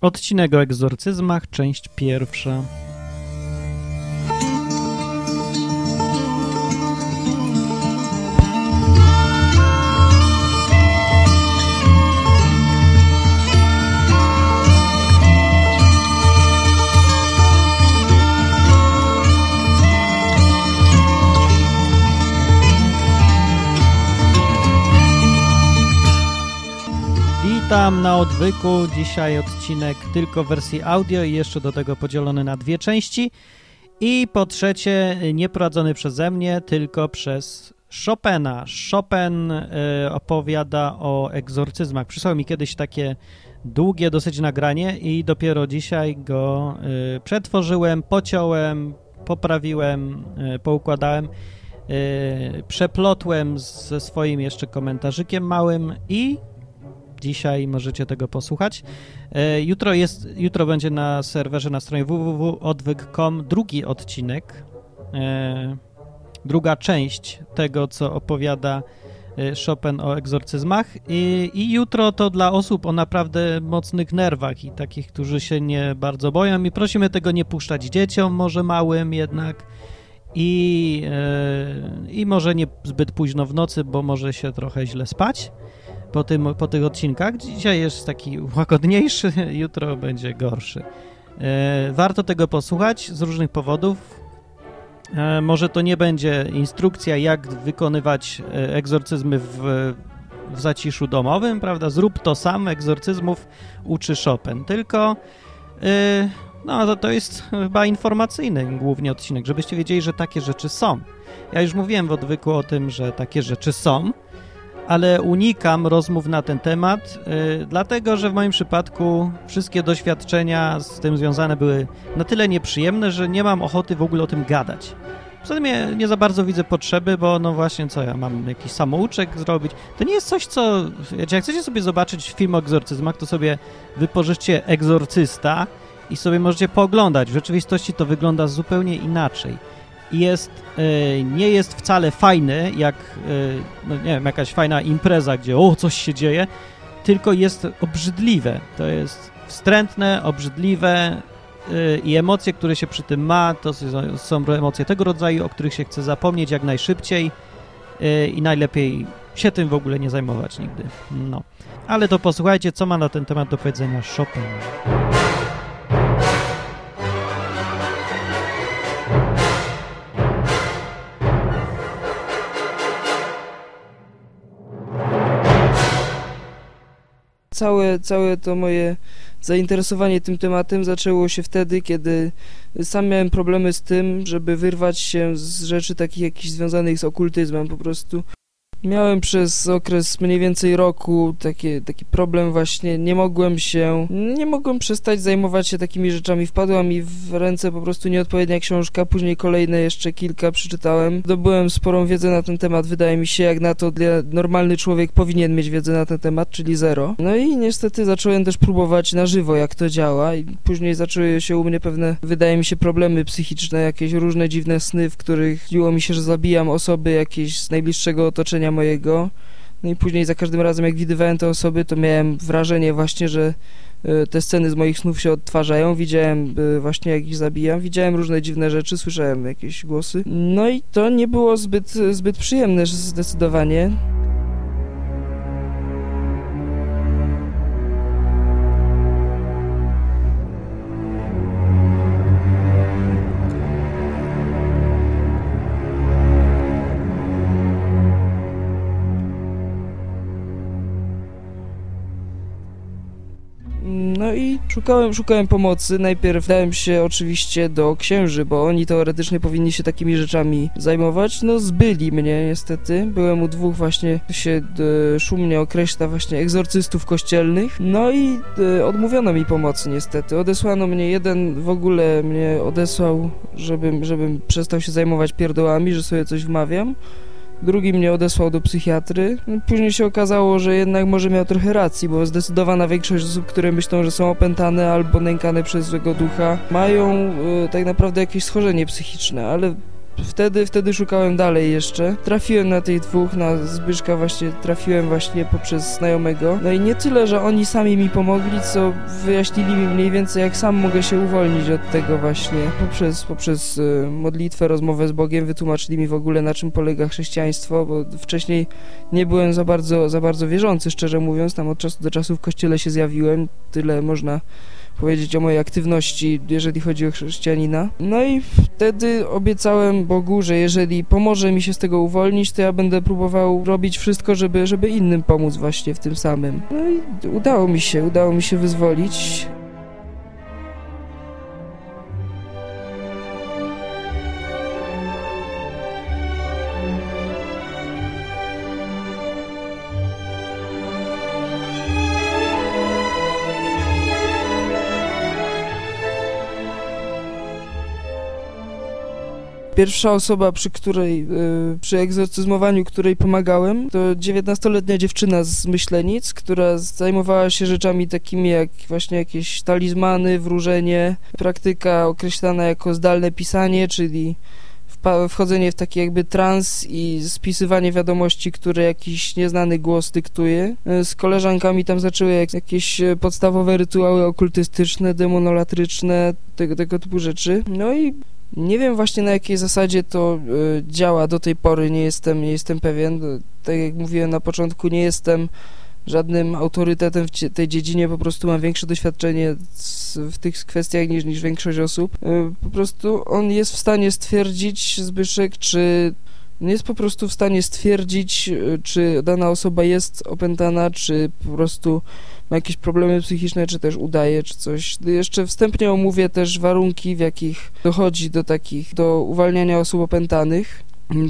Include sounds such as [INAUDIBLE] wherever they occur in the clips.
Odcinek o egzorcyzmach, część pierwsza. Witam na odwyku. Dzisiaj odcinek tylko w wersji audio i jeszcze do tego podzielony na dwie części. I po trzecie, nie prowadzony przeze mnie, tylko przez Chopina. Chopin y, opowiada o egzorcyzmach. Przysłał mi kiedyś takie długie dosyć nagranie i dopiero dzisiaj go y, przetworzyłem, pociąłem, poprawiłem, y, poukładałem, przeplotłem ze swoim jeszcze komentarzykiem małym i dzisiaj możecie tego posłuchać. E, jutro, jest, jutro będzie na serwerze na stronie www.odwyk.com drugi odcinek, e, druga część tego, co opowiada e, Chopin o egzorcyzmach. I, i jutro to dla osób o naprawdę mocnych nerwach i takich, którzy się nie bardzo boją. I prosimy tego nie puszczać dzieciom, może małym jednak. I, i może nie zbyt późno w nocy, bo może się trochę źle spać po, tym, po tych odcinkach. Dzisiaj jest taki łagodniejszy, [LAUGHS] jutro będzie gorszy. E, warto tego posłuchać z różnych powodów. E, może to nie będzie instrukcja, jak wykonywać e, egzorcyzmy w, w zaciszu domowym, prawda? Zrób to sam, egzorcyzmów uczy Chopin, tylko no to, to jest chyba informacyjny głównie odcinek, żebyście wiedzieli, że takie rzeczy są. Ja już mówiłem w odwyku o tym, że takie rzeczy są, ale unikam rozmów na ten temat, yy, dlatego że w moim przypadku wszystkie doświadczenia z tym związane były na tyle nieprzyjemne, że nie mam ochoty w ogóle o tym gadać. Poza tym ja nie za bardzo widzę potrzeby, bo no właśnie co, ja mam jakiś samouczek zrobić. To nie jest coś, co... Jak chcecie sobie zobaczyć film o egzorcyzmach, to sobie wypożyczcie egzorcysta i sobie możecie pooglądać. W rzeczywistości to wygląda zupełnie inaczej jest, e, nie jest wcale fajny, jak e, no nie wiem, jakaś fajna impreza, gdzie o, coś się dzieje, tylko jest obrzydliwe. To jest wstrętne, obrzydliwe e, i emocje, które się przy tym ma, to są emocje tego rodzaju, o których się chce zapomnieć jak najszybciej i najlepiej się tym w ogóle nie zajmować nigdy. No. Ale to posłuchajcie, co ma na ten temat do powiedzenia Chopin. Całe, całe to moje zainteresowanie tym tematem zaczęło się wtedy, kiedy sam miałem problemy z tym, żeby wyrwać się z rzeczy takich jakichś związanych z okultyzmem. Po prostu Miałem przez okres mniej więcej roku taki, taki problem właśnie, nie mogłem się, nie mogłem przestać zajmować się takimi rzeczami. Wpadła mi w ręce po prostu nieodpowiednia książka, później kolejne jeszcze kilka przeczytałem. Zdobyłem sporą wiedzę na ten temat, wydaje mi się, jak na to normalny człowiek powinien mieć wiedzę na ten temat, czyli zero. No i niestety zacząłem też próbować na żywo, jak to działa i później zaczęły się u mnie pewne, wydaje mi się, problemy psychiczne, jakieś różne dziwne sny, w których dziło mi się, że zabijam osoby jakieś z najbliższego otoczenia mojego. No i później za każdym razem, jak widywałem te osoby, to miałem wrażenie właśnie, że e, te sceny z moich snów się odtwarzają. Widziałem e, właśnie, jak ich zabijam. Widziałem różne dziwne rzeczy, słyszałem jakieś głosy. No i to nie było zbyt, zbyt przyjemne zdecydowanie. I szukałem, szukałem pomocy. Najpierw dałem się oczywiście do księży, bo oni teoretycznie powinni się takimi rzeczami zajmować. No zbyli mnie niestety. Byłem u dwóch właśnie, się e, szumnie określa właśnie egzorcystów kościelnych. No i e, odmówiono mi pomocy niestety. Odesłano mnie, jeden w ogóle mnie odesłał, żebym, żebym przestał się zajmować pierdołami, że sobie coś wmawiam drugi mnie odesłał do psychiatry. Później się okazało, że jednak może miał trochę racji, bo zdecydowana większość osób, które myślą, że są opętane albo nękane przez złego ducha, mają y, tak naprawdę jakieś schorzenie psychiczne, ale wtedy, wtedy szukałem dalej jeszcze. Trafiłem na tych dwóch, na Zbyszka właśnie trafiłem właśnie poprzez znajomego. No i nie tyle, że oni sami mi pomogli, co wyjaśnili mi mniej więcej, jak sam mogę się uwolnić od tego właśnie. Poprzez, poprzez y, modlitwę, rozmowę z Bogiem wytłumaczyli mi w ogóle na czym polega chrześcijaństwo, bo wcześniej nie byłem za bardzo, za bardzo wierzący, szczerze mówiąc. Tam od czasu do czasu w kościele się zjawiłem, tyle można powiedzieć o mojej aktywności, jeżeli chodzi o chrześcijanina. No i wtedy obiecałem Bogu, że jeżeli pomoże mi się z tego uwolnić, to ja będę próbował robić wszystko, żeby, żeby innym pomóc właśnie w tym samym. No i udało mi się, udało mi się wyzwolić. Pierwsza osoba, przy której, y, przy egzorcyzmowaniu, której pomagałem, to 19-letnia dziewczyna z Myślenic, która zajmowała się rzeczami takimi jak właśnie jakieś talizmany, wróżenie, praktyka określana jako zdalne pisanie, czyli wchodzenie w taki jakby trans i spisywanie wiadomości, które jakiś nieznany głos dyktuje. Z koleżankami tam zaczęły jakieś podstawowe rytuały okultystyczne, demonolatryczne, tego, tego typu rzeczy. No i nie wiem właśnie na jakiej zasadzie to y, działa do tej pory, nie jestem, nie jestem pewien. Tak jak mówiłem na początku, nie jestem żadnym autorytetem w tej dziedzinie, po prostu mam większe doświadczenie w tych kwestiach niż, niż większość osób. Y, po prostu on jest w stanie stwierdzić, Zbyszek, czy jest po prostu w stanie stwierdzić, y, czy dana osoba jest opętana, czy po prostu ma jakieś problemy psychiczne, czy też udaje, czy coś. Jeszcze wstępnie omówię też warunki, w jakich dochodzi do takich, do uwalniania osób opętanych.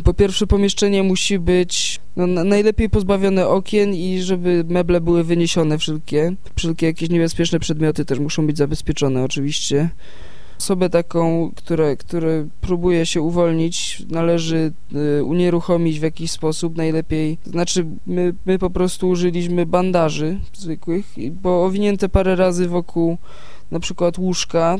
Po pierwsze, pomieszczenie musi być no, najlepiej pozbawione okien i żeby meble były wyniesione wszelkie. Wszelkie jakieś niebezpieczne przedmioty też muszą być zabezpieczone oczywiście. Osobę taką, które, które próbuje się uwolnić, należy y, unieruchomić w jakiś sposób, najlepiej, znaczy my, my po prostu użyliśmy bandaży zwykłych, bo owinięte parę razy wokół na przykład łóżka,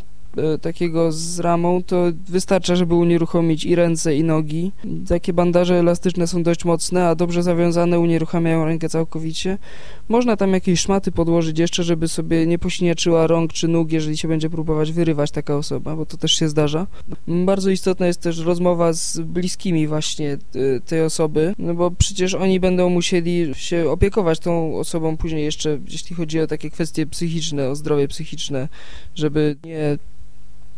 takiego z ramą, to wystarcza, żeby unieruchomić i ręce, i nogi. Takie bandaże elastyczne są dość mocne, a dobrze zawiązane unieruchamiają rękę całkowicie. Można tam jakieś szmaty podłożyć jeszcze, żeby sobie nie posiniaczyła rąk czy nóg, jeżeli się będzie próbować wyrywać taka osoba, bo to też się zdarza. Bardzo istotna jest też rozmowa z bliskimi właśnie e, tej osoby, no bo przecież oni będą musieli się opiekować tą osobą później jeszcze, jeśli chodzi o takie kwestie psychiczne, o zdrowie psychiczne, żeby nie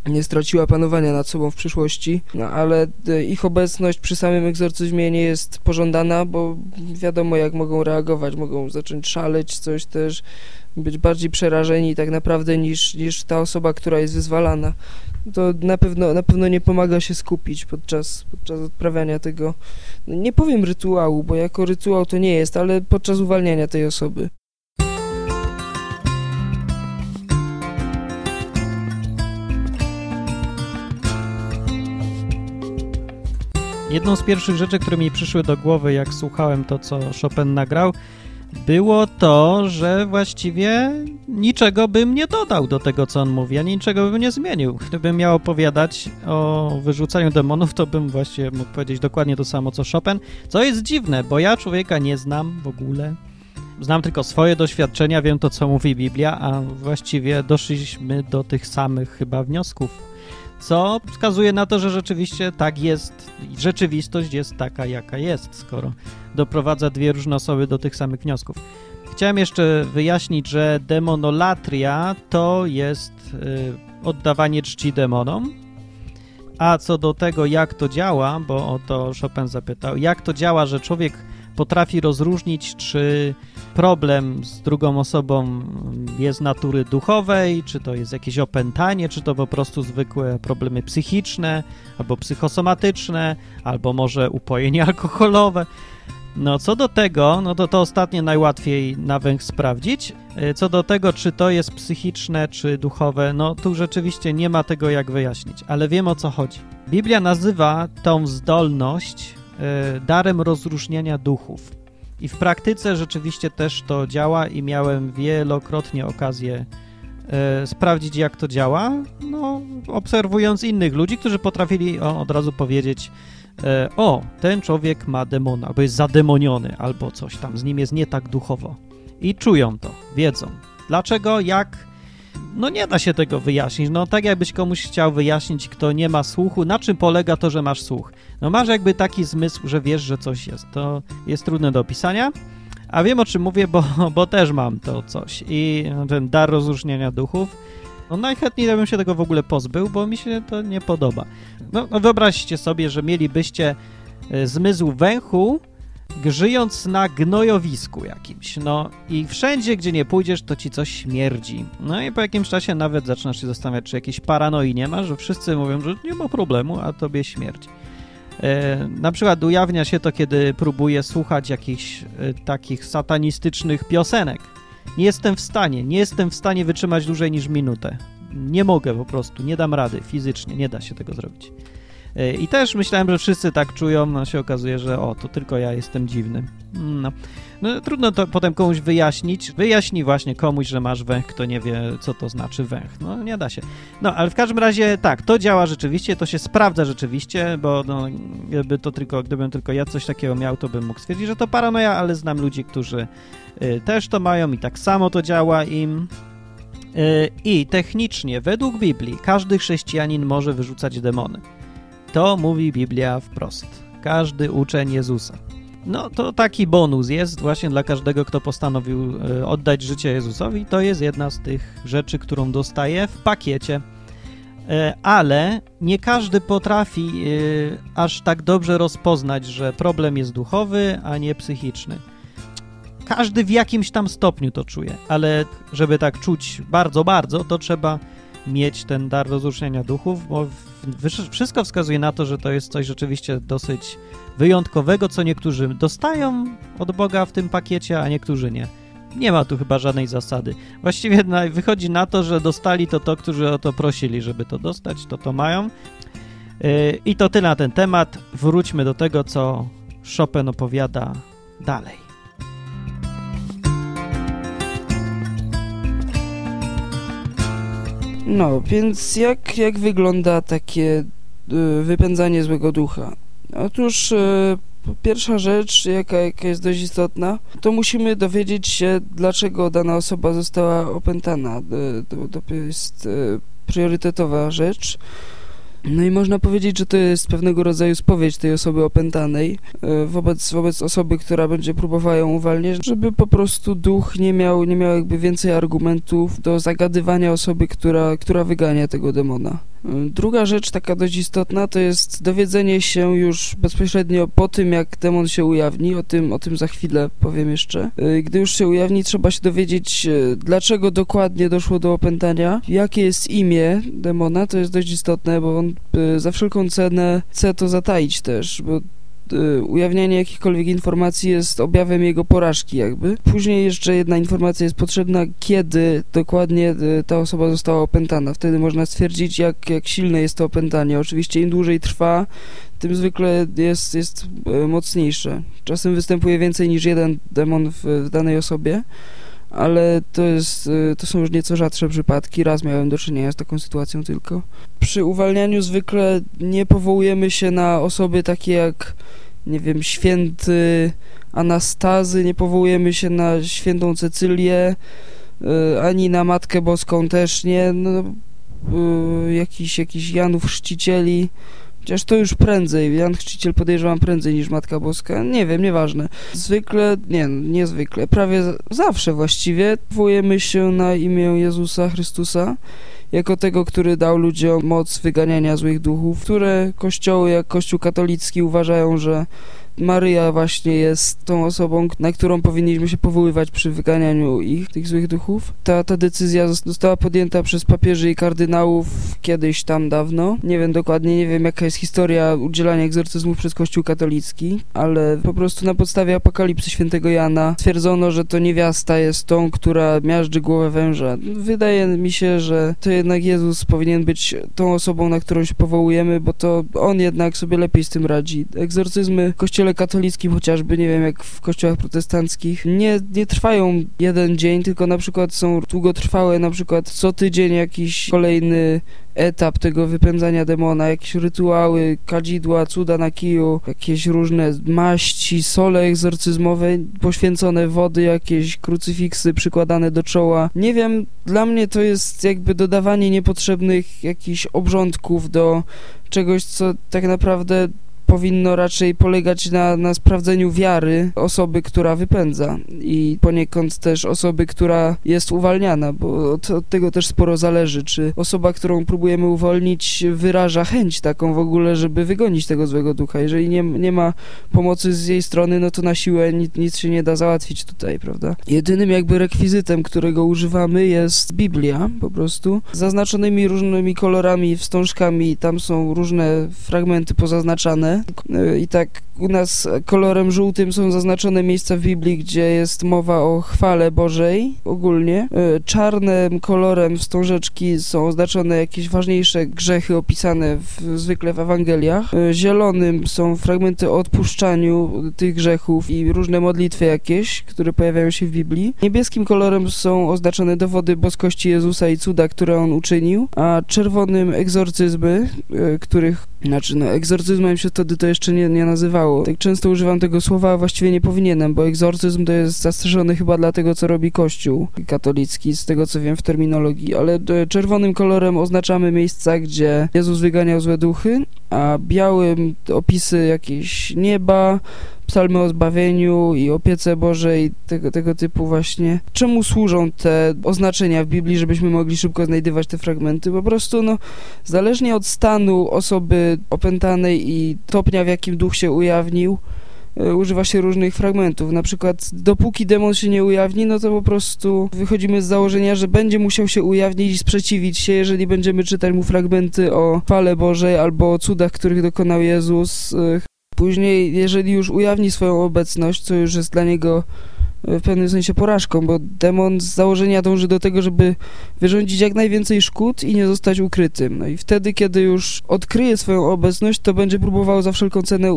nie straciła panowania nad sobą w przyszłości, no, ale e, ich obecność przy samym egzorcyzmie nie jest pożądana, bo wiadomo jak mogą reagować, mogą zacząć szaleć, coś też, być bardziej przerażeni tak naprawdę niż, niż ta osoba, która jest wyzwalana. To na pewno, na pewno nie pomaga się skupić podczas, podczas odprawiania tego, no, nie powiem rytuału, bo jako rytuał to nie jest, ale podczas uwalniania tej osoby. Jedną z pierwszych rzeczy, które mi przyszły do głowy, jak słuchałem to, co Chopin nagrał, było to, że właściwie niczego bym nie dodał do tego, co on mówi, ani niczego bym nie zmienił. Gdybym miał opowiadać o wyrzucaniu demonów, to bym właśnie mógł powiedzieć dokładnie to samo, co Chopin, co jest dziwne, bo ja człowieka nie znam w ogóle. Znam tylko swoje doświadczenia, wiem to, co mówi Biblia, a właściwie doszliśmy do tych samych chyba wniosków co wskazuje na to, że rzeczywiście tak jest, rzeczywistość jest taka, jaka jest, skoro doprowadza dwie różne osoby do tych samych wniosków. Chciałem jeszcze wyjaśnić, że demonolatria to jest y, oddawanie czci demonom, a co do tego, jak to działa, bo o to Chopin zapytał, jak to działa, że człowiek potrafi rozróżnić, czy problem z drugą osobą jest natury duchowej, czy to jest jakieś opętanie, czy to po prostu zwykłe problemy psychiczne, albo psychosomatyczne, albo może upojenie [LAUGHS] alkoholowe. No, co do tego, no to to ostatnie najłatwiej na węch sprawdzić. E, co do tego, czy to jest psychiczne, czy duchowe, no tu rzeczywiście nie ma tego jak wyjaśnić, ale wiem o co chodzi. Biblia nazywa tą zdolność e, darem rozróżniania duchów. I w praktyce rzeczywiście też to działa i miałem wielokrotnie okazję e, sprawdzić, jak to działa, no, obserwując innych ludzi, którzy potrafili o, od razu powiedzieć, e, o, ten człowiek ma demona, albo jest zademoniony, albo coś tam, z nim jest nie tak duchowo. I czują to, wiedzą. Dlaczego, jak, no nie da się tego wyjaśnić. No tak jakbyś komuś chciał wyjaśnić, kto nie ma słuchu, na czym polega to, że masz słuch. No masz jakby taki zmysł, że wiesz, że coś jest. To jest trudne do opisania. A wiem o czym mówię, bo, [LAUGHS] bo też mam to coś. I ten dar rozróżnienia duchów. No najchętniej bym się tego w ogóle pozbył, bo mi się to nie podoba. No, no wyobraźcie sobie, że mielibyście e, zmysł węchu, żyjąc na gnojowisku jakimś, no i wszędzie, gdzie nie pójdziesz, to ci coś śmierdzi. No i po jakimś czasie nawet zaczynasz się zastanawiać, czy jakiejś paranoi nie ma, że wszyscy mówią, że nie ma problemu, a tobie śmierdzi. E, na przykład ujawnia się to, kiedy próbuję słuchać jakichś e, takich satanistycznych piosenek. Nie jestem w stanie, nie jestem w stanie wytrzymać dłużej niż minutę. Nie mogę po prostu, nie dam rady fizycznie, nie da się tego zrobić. E, I też myślałem, że wszyscy tak czują, no się okazuje, że o, to tylko ja jestem dziwny. No. no trudno to potem komuś wyjaśnić. Wyjaśni właśnie komuś, że masz węch, kto nie wie, co to znaczy węch. No nie da się. No, ale w każdym razie tak, to działa rzeczywiście, to się sprawdza rzeczywiście, bo no, gdyby to tylko, gdybym tylko ja coś takiego miał, to bym mógł stwierdzić, że to paranoja, ale znam ludzi, którzy y, też to mają i tak samo to działa im. Y, I technicznie, według Biblii, każdy chrześcijanin może wyrzucać demony. To mówi Biblia wprost. Każdy uczeń Jezusa. No to taki bonus jest właśnie dla każdego, kto postanowił e, oddać życie Jezusowi. To jest jedna z tych rzeczy, którą dostaje w pakiecie. E, ale nie każdy potrafi e, aż tak dobrze rozpoznać, że problem jest duchowy, a nie psychiczny. Każdy w jakimś tam stopniu to czuje, ale żeby tak czuć bardzo, bardzo, to trzeba mieć ten dar rozróżnienia duchów, bo wszystko wskazuje na to, że to jest coś rzeczywiście dosyć wyjątkowego, co niektórzy dostają od Boga w tym pakiecie, a niektórzy nie. Nie ma tu chyba żadnej zasady. Właściwie wychodzi na to, że dostali to to, którzy o to prosili, żeby to dostać, to to mają. Yy, I to tyle na ten temat. Wróćmy do tego, co Chopin opowiada dalej. No, więc jak, jak wygląda takie y, wypędzanie złego ducha? Otóż y, pierwsza rzecz, jaka, jaka jest dość istotna, to musimy dowiedzieć się, dlaczego dana osoba została opętana. Y, to, to jest priorytetowa rzecz. No i można powiedzieć, że to jest pewnego rodzaju spowiedź tej osoby opętanej e, wobec, wobec osoby, która będzie próbowała ją uwalniać, żeby po prostu duch nie miał, nie miał jakby więcej argumentów do zagadywania osoby, która, która wygania tego demona. Druga rzecz, taka dość istotna, to jest dowiedzenie się już bezpośrednio po tym, jak demon się ujawni, o tym, o tym za chwilę powiem jeszcze. E, gdy już się ujawni, trzeba się dowiedzieć, dlaczego dokładnie doszło do opętania, jakie jest imię demona, to jest dość istotne, bo on Y, za wszelką cenę chce to zataić też, bo y, ujawnianie jakichkolwiek informacji jest objawem jego porażki jakby. Później jeszcze jedna informacja jest potrzebna, kiedy dokładnie y, ta osoba została opętana. Wtedy można stwierdzić, jak, jak silne jest to opętanie. Oczywiście im dłużej trwa, tym zwykle jest, jest mocniejsze. Czasem występuje więcej niż jeden demon w, w danej osobie ale to, jest, y, to są już nieco rzadsze przypadki. Raz miałem do czynienia z taką sytuacją tylko. Przy uwalnianiu zwykle nie powołujemy się na osoby takie jak, nie wiem, święty Anastazy, nie powołujemy się na świętą Cecylię, y, ani na Matkę Boską też nie, no, y, jakiś, jakiś Janów Chrzcicieli, Chociaż to już prędzej, Jan Chrzciciel podejrzewam prędzej niż Matka Boska, nie wiem, nieważne. Zwykle, nie, niezwykle, prawie zawsze właściwie powołujemy się na imię Jezusa Chrystusa jako tego, który dał ludziom moc wyganiania złych duchów, które kościoły jak Kościół katolicki uważają, że Maryja właśnie jest tą osobą, na którą powinniśmy się powoływać przy wyganianiu ich, tych złych duchów. Ta, ta decyzja została podjęta przez papieży i kardynałów kiedyś tam dawno. Nie wiem dokładnie, nie wiem jaka jest historia udzielania egzorcyzmów przez Kościół katolicki, ale po prostu na podstawie apokalipsy świętego Jana stwierdzono, że to niewiasta jest tą, która miażdży głowę węża. Wydaje mi się, że to jednak Jezus powinien być tą osobą, na którą się powołujemy, bo to on jednak sobie lepiej z tym radzi. Egzorcyzmy w kościele katolickim chociażby, nie wiem jak w kościołach protestanckich, nie, nie trwają jeden dzień, tylko na przykład są długotrwałe, na przykład co tydzień jakiś kolejny etap tego wypędzania demona, jakieś rytuały, kadzidła, cuda na kiju, jakieś różne maści, sole egzorcyzmowe, poświęcone wody, jakieś krucyfiksy przykładane do czoła. Nie wiem, dla mnie to jest jakby dodawanie niepotrzebnych jakichś obrządków do czegoś, co tak naprawdę powinno raczej polegać na, na sprawdzeniu wiary osoby, która wypędza i poniekąd też osoby, która jest uwalniana, bo od, od, tego też sporo zależy, czy osoba, którą próbujemy uwolnić wyraża chęć taką w ogóle, żeby wygonić tego złego ducha. Jeżeli nie, nie ma pomocy z jej strony, no to na siłę nic, nic się nie da załatwić tutaj, prawda? Jedynym jakby rekwizytem, którego używamy jest Biblia, po prostu, zaznaczonymi różnymi kolorami, wstążkami, tam są różne fragmenty pozaznaczane, i tak u nas kolorem żółtym są zaznaczone miejsca w Biblii, gdzie jest mowa o chwale Bożej ogólnie. E, czarnym kolorem wstążeczki są oznaczone jakieś ważniejsze grzechy opisane w, zwykle w Ewangeliach. E, zielonym są fragmenty o odpuszczaniu tych grzechów i różne modlitwy jakieś, które pojawiają się w Biblii. Niebieskim kolorem są oznaczone dowody boskości Jezusa i cuda, które On uczynił, a czerwonym egzorcyzmy, e, których, znaczy no egzorcyzmem się wtedy to jeszcze nie, nie nazywało, tak często używam tego słowa, a właściwie nie powinienem, bo egzorcyzm to jest zastrzeżony chyba dla tego, co robi Kościół katolicki, z tego co wiem w terminologii, ale e, czerwonym kolorem oznaczamy miejsca, gdzie Jezus wyganiał złe duchy, a białym opisy jakieś nieba, psalmy o zbawieniu i opiece Bożej, tego, tego typu właśnie. Czemu służą te oznaczenia w Biblii, żebyśmy mogli szybko znajdywać te fragmenty? Po prostu, no, zależnie od stanu osoby opętanej i stopnia, w jakim duch się ujawnił, e, używa się różnych fragmentów. Na przykład, dopóki demon się nie ujawni, no to po prostu wychodzimy z założenia, że będzie musiał się ujawnić i sprzeciwić się, jeżeli będziemy czytać mu fragmenty o chwale Bożej albo o cudach, których dokonał Jezus, e, Później, jeżeli już ujawni swoją obecność, co już jest dla niego w pewnym sensie porażką, bo demon z założenia dąży do tego, żeby wyrządzić jak najwięcej szkód i nie zostać ukrytym. No i wtedy, kiedy już odkryje swoją obecność, to będzie próbował za wszelką cenę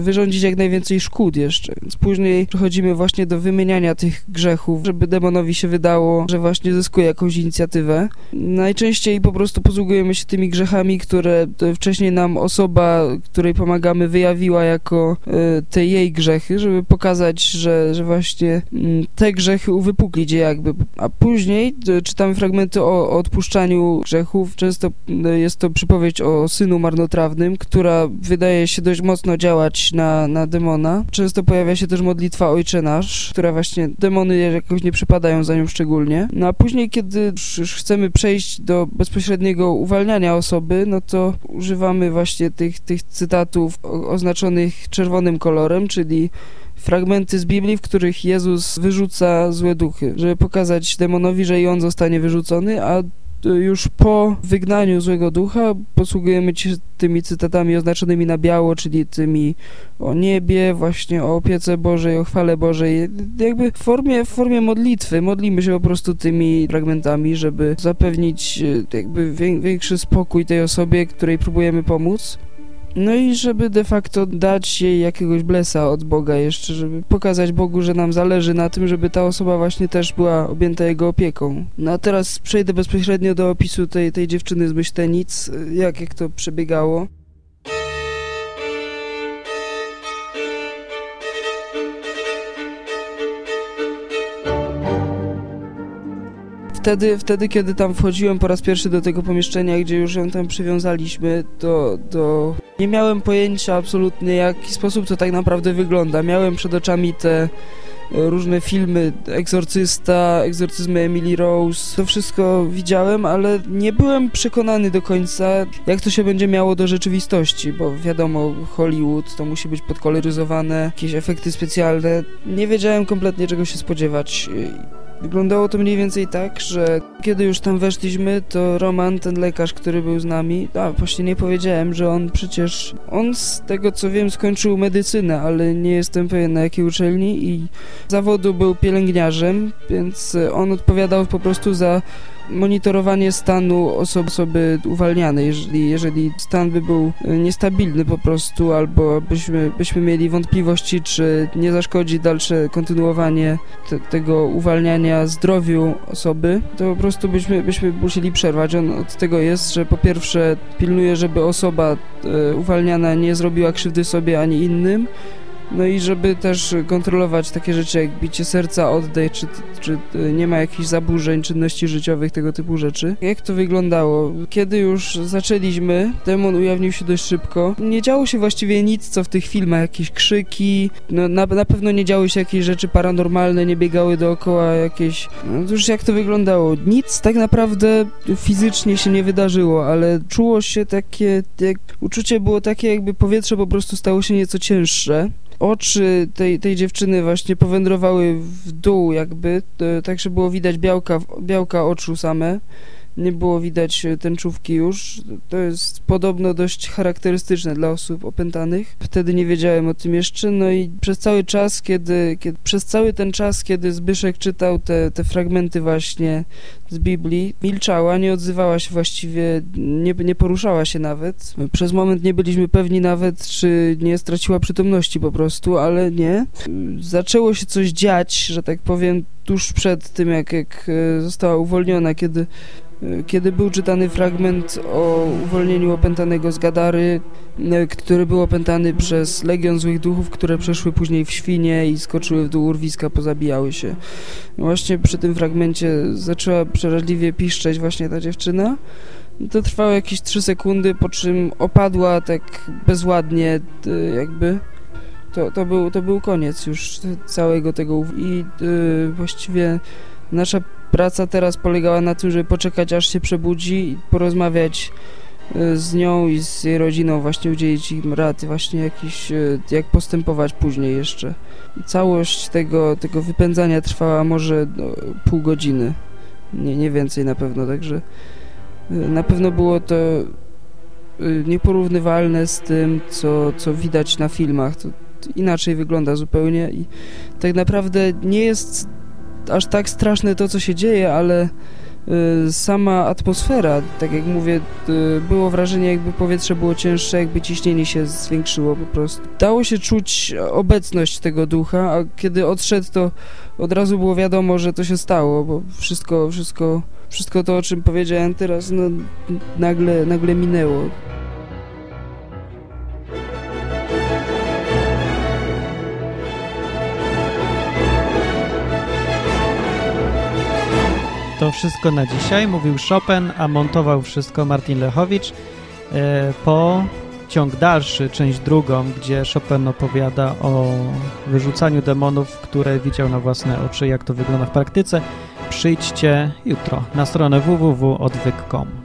wyrządzić jak najwięcej szkód jeszcze. Więc później przechodzimy właśnie do wymieniania tych grzechów, żeby demonowi się wydało, że właśnie zyskuje jakąś inicjatywę. Najczęściej po prostu posługujemy się tymi grzechami, które wcześniej nam osoba, której pomagamy, wyjawiła jako e, te jej grzechy, żeby pokazać, że, że właśnie te grzechy uwypuklić jakby, a później e, czytamy fragmenty o, o odpuszczaniu grzechów. Często e, jest to przypowiedź o synu marnotrawnym, która wydaje się dość mocno działać na, na demona. Często pojawia się też modlitwa Ojcze Nasz, która właśnie demony jakoś nie przypadają za nią szczególnie. No a później, kiedy już chcemy przejść do bezpośredniego uwalniania osoby, no to używamy właśnie tych, tych cytatów oznaczonych czerwonym kolorem, czyli fragmenty z Biblii, w których Jezus wyrzuca złe duchy, żeby pokazać demonowi, że i on zostanie wyrzucony, a już po wygnaniu złego ducha posługujemy się tymi cytatami oznaczonymi na biało, czyli tymi o niebie, właśnie o opiece Bożej, o chwale Bożej, jakby w formie, w formie modlitwy. Modlimy się po prostu tymi fragmentami, żeby zapewnić e, jakby większy spokój tej osobie, której próbujemy pomóc. No i żeby de facto dać jej jakiegoś blesa od Boga jeszcze, żeby pokazać Bogu, że nam zależy na tym, żeby ta osoba właśnie też była objęta Jego opieką. No a teraz przejdę bezpośrednio do opisu tej, tej dziewczyny z Myślenic, jak, jak to przebiegało. Wtedy, wtedy, kiedy tam wchodziłem po raz pierwszy do tego pomieszczenia, gdzie już ją tam przywiązaliśmy, to, to nie miałem pojęcia absolutnie, jaki sposób to tak naprawdę wygląda. Miałem przed oczami te e, różne filmy, Egzorcysta, Egzorcyzmy Emily Rose, to wszystko widziałem, ale nie byłem przekonany do końca, jak to się będzie miało do rzeczywistości, bo wiadomo, Hollywood to musi być podkoloryzowane, jakieś efekty specjalne. Nie wiedziałem kompletnie, czego się spodziewać Wyglądało to mniej więcej tak, że kiedy już tam weszliśmy, to Roman, ten lekarz, który był z nami, a właśnie nie powiedziałem, że on przecież, on z tego co wiem skończył medycynę, ale nie jestem pewien na jakiej uczelni i zawodu był pielęgniarzem, więc on odpowiadał po prostu za monitorowanie stanu osoby, osoby uwalnianej, jeżeli, jeżeli stan by był niestabilny po prostu, albo byśmy, byśmy mieli wątpliwości, czy nie zaszkodzi dalsze kontynuowanie te, tego uwalniania zdrowiu osoby, to po prostu byśmy, byśmy musieli przerwać. On od tego jest, że po pierwsze pilnuje, żeby osoba e, uwalniana nie zrobiła krzywdy sobie ani innym, no i żeby też kontrolować takie rzeczy jak bicie serca, oddech, czy, czy nie ma jakichś zaburzeń, czynności życiowych, tego typu rzeczy. Jak to wyglądało? Kiedy już zaczęliśmy, demon ujawnił się dość szybko. Nie działo się właściwie nic, co w tych filmach, jakieś krzyki, no na, na pewno nie działy się jakieś rzeczy paranormalne, nie biegały dookoła jakieś... No już jak to wyglądało? Nic tak naprawdę fizycznie się nie wydarzyło, ale czuło się takie... Jak, uczucie było takie, jakby powietrze po prostu stało się nieco cięższe oczy tej, tej dziewczyny właśnie powędrowały w dół jakby, tak że było widać białka, białka oczu same nie było widać e, tęczówki już. To jest podobno dość charakterystyczne dla osób opętanych. Wtedy nie wiedziałem o tym jeszcze, no i przez cały czas, kiedy, kiedy przez cały ten czas, kiedy Zbyszek czytał te, te fragmenty właśnie z Biblii, milczała, nie odzywała się właściwie, nie, nie poruszała się nawet. Przez moment nie byliśmy pewni nawet, czy nie straciła przytomności po prostu, ale nie. Zaczęło się coś dziać, że tak powiem, tuż przed tym, jak, jak e, została uwolniona, kiedy kiedy był czytany fragment o uwolnieniu opętanego z Gadary, e, który był opętany przez legion złych duchów, które przeszły później w świnie i skoczyły w dół urwiska, pozabijały się. Właśnie przy tym fragmencie zaczęła przeraźliwie piszczeć właśnie ta dziewczyna. To trwało jakieś trzy sekundy, po czym opadła tak bezładnie e, jakby. To, to, był, to był koniec już całego tego i yy, właściwie nasza praca teraz polegała na tym, żeby poczekać aż się przebudzi porozmawiać e, z nią i z jej rodziną, właśnie udzielić im rad, właśnie jakiś, e, jak postępować później jeszcze. Całość tego, tego wypędzania trwała może no, pół godziny, nie, nie więcej na pewno, także e, na pewno było to nieporównywalne z tym, co, co widać na filmach. To inaczej wygląda zupełnie i tak naprawdę nie jest aż tak straszne to, co się dzieje, ale y, sama atmosfera, tak jak mówię, y, było wrażenie, jakby powietrze było cięższe, jakby ciśnienie się zwiększyło po prostu. Dało się czuć obecność tego ducha, a kiedy odszedł, to od razu było wiadomo, że to się stało, bo wszystko, wszystko, wszystko to, o czym powiedziałem teraz, no, nagle, nagle minęło. To wszystko na dzisiaj, mówił Chopin, a montował wszystko Martin Lechowicz. E, po ciąg dalszy, część drugą, gdzie Chopin opowiada o wyrzucaniu demonów, które widział na własne oczy, jak to wygląda w praktyce, przyjdźcie jutro na stronę www.odwyk.com.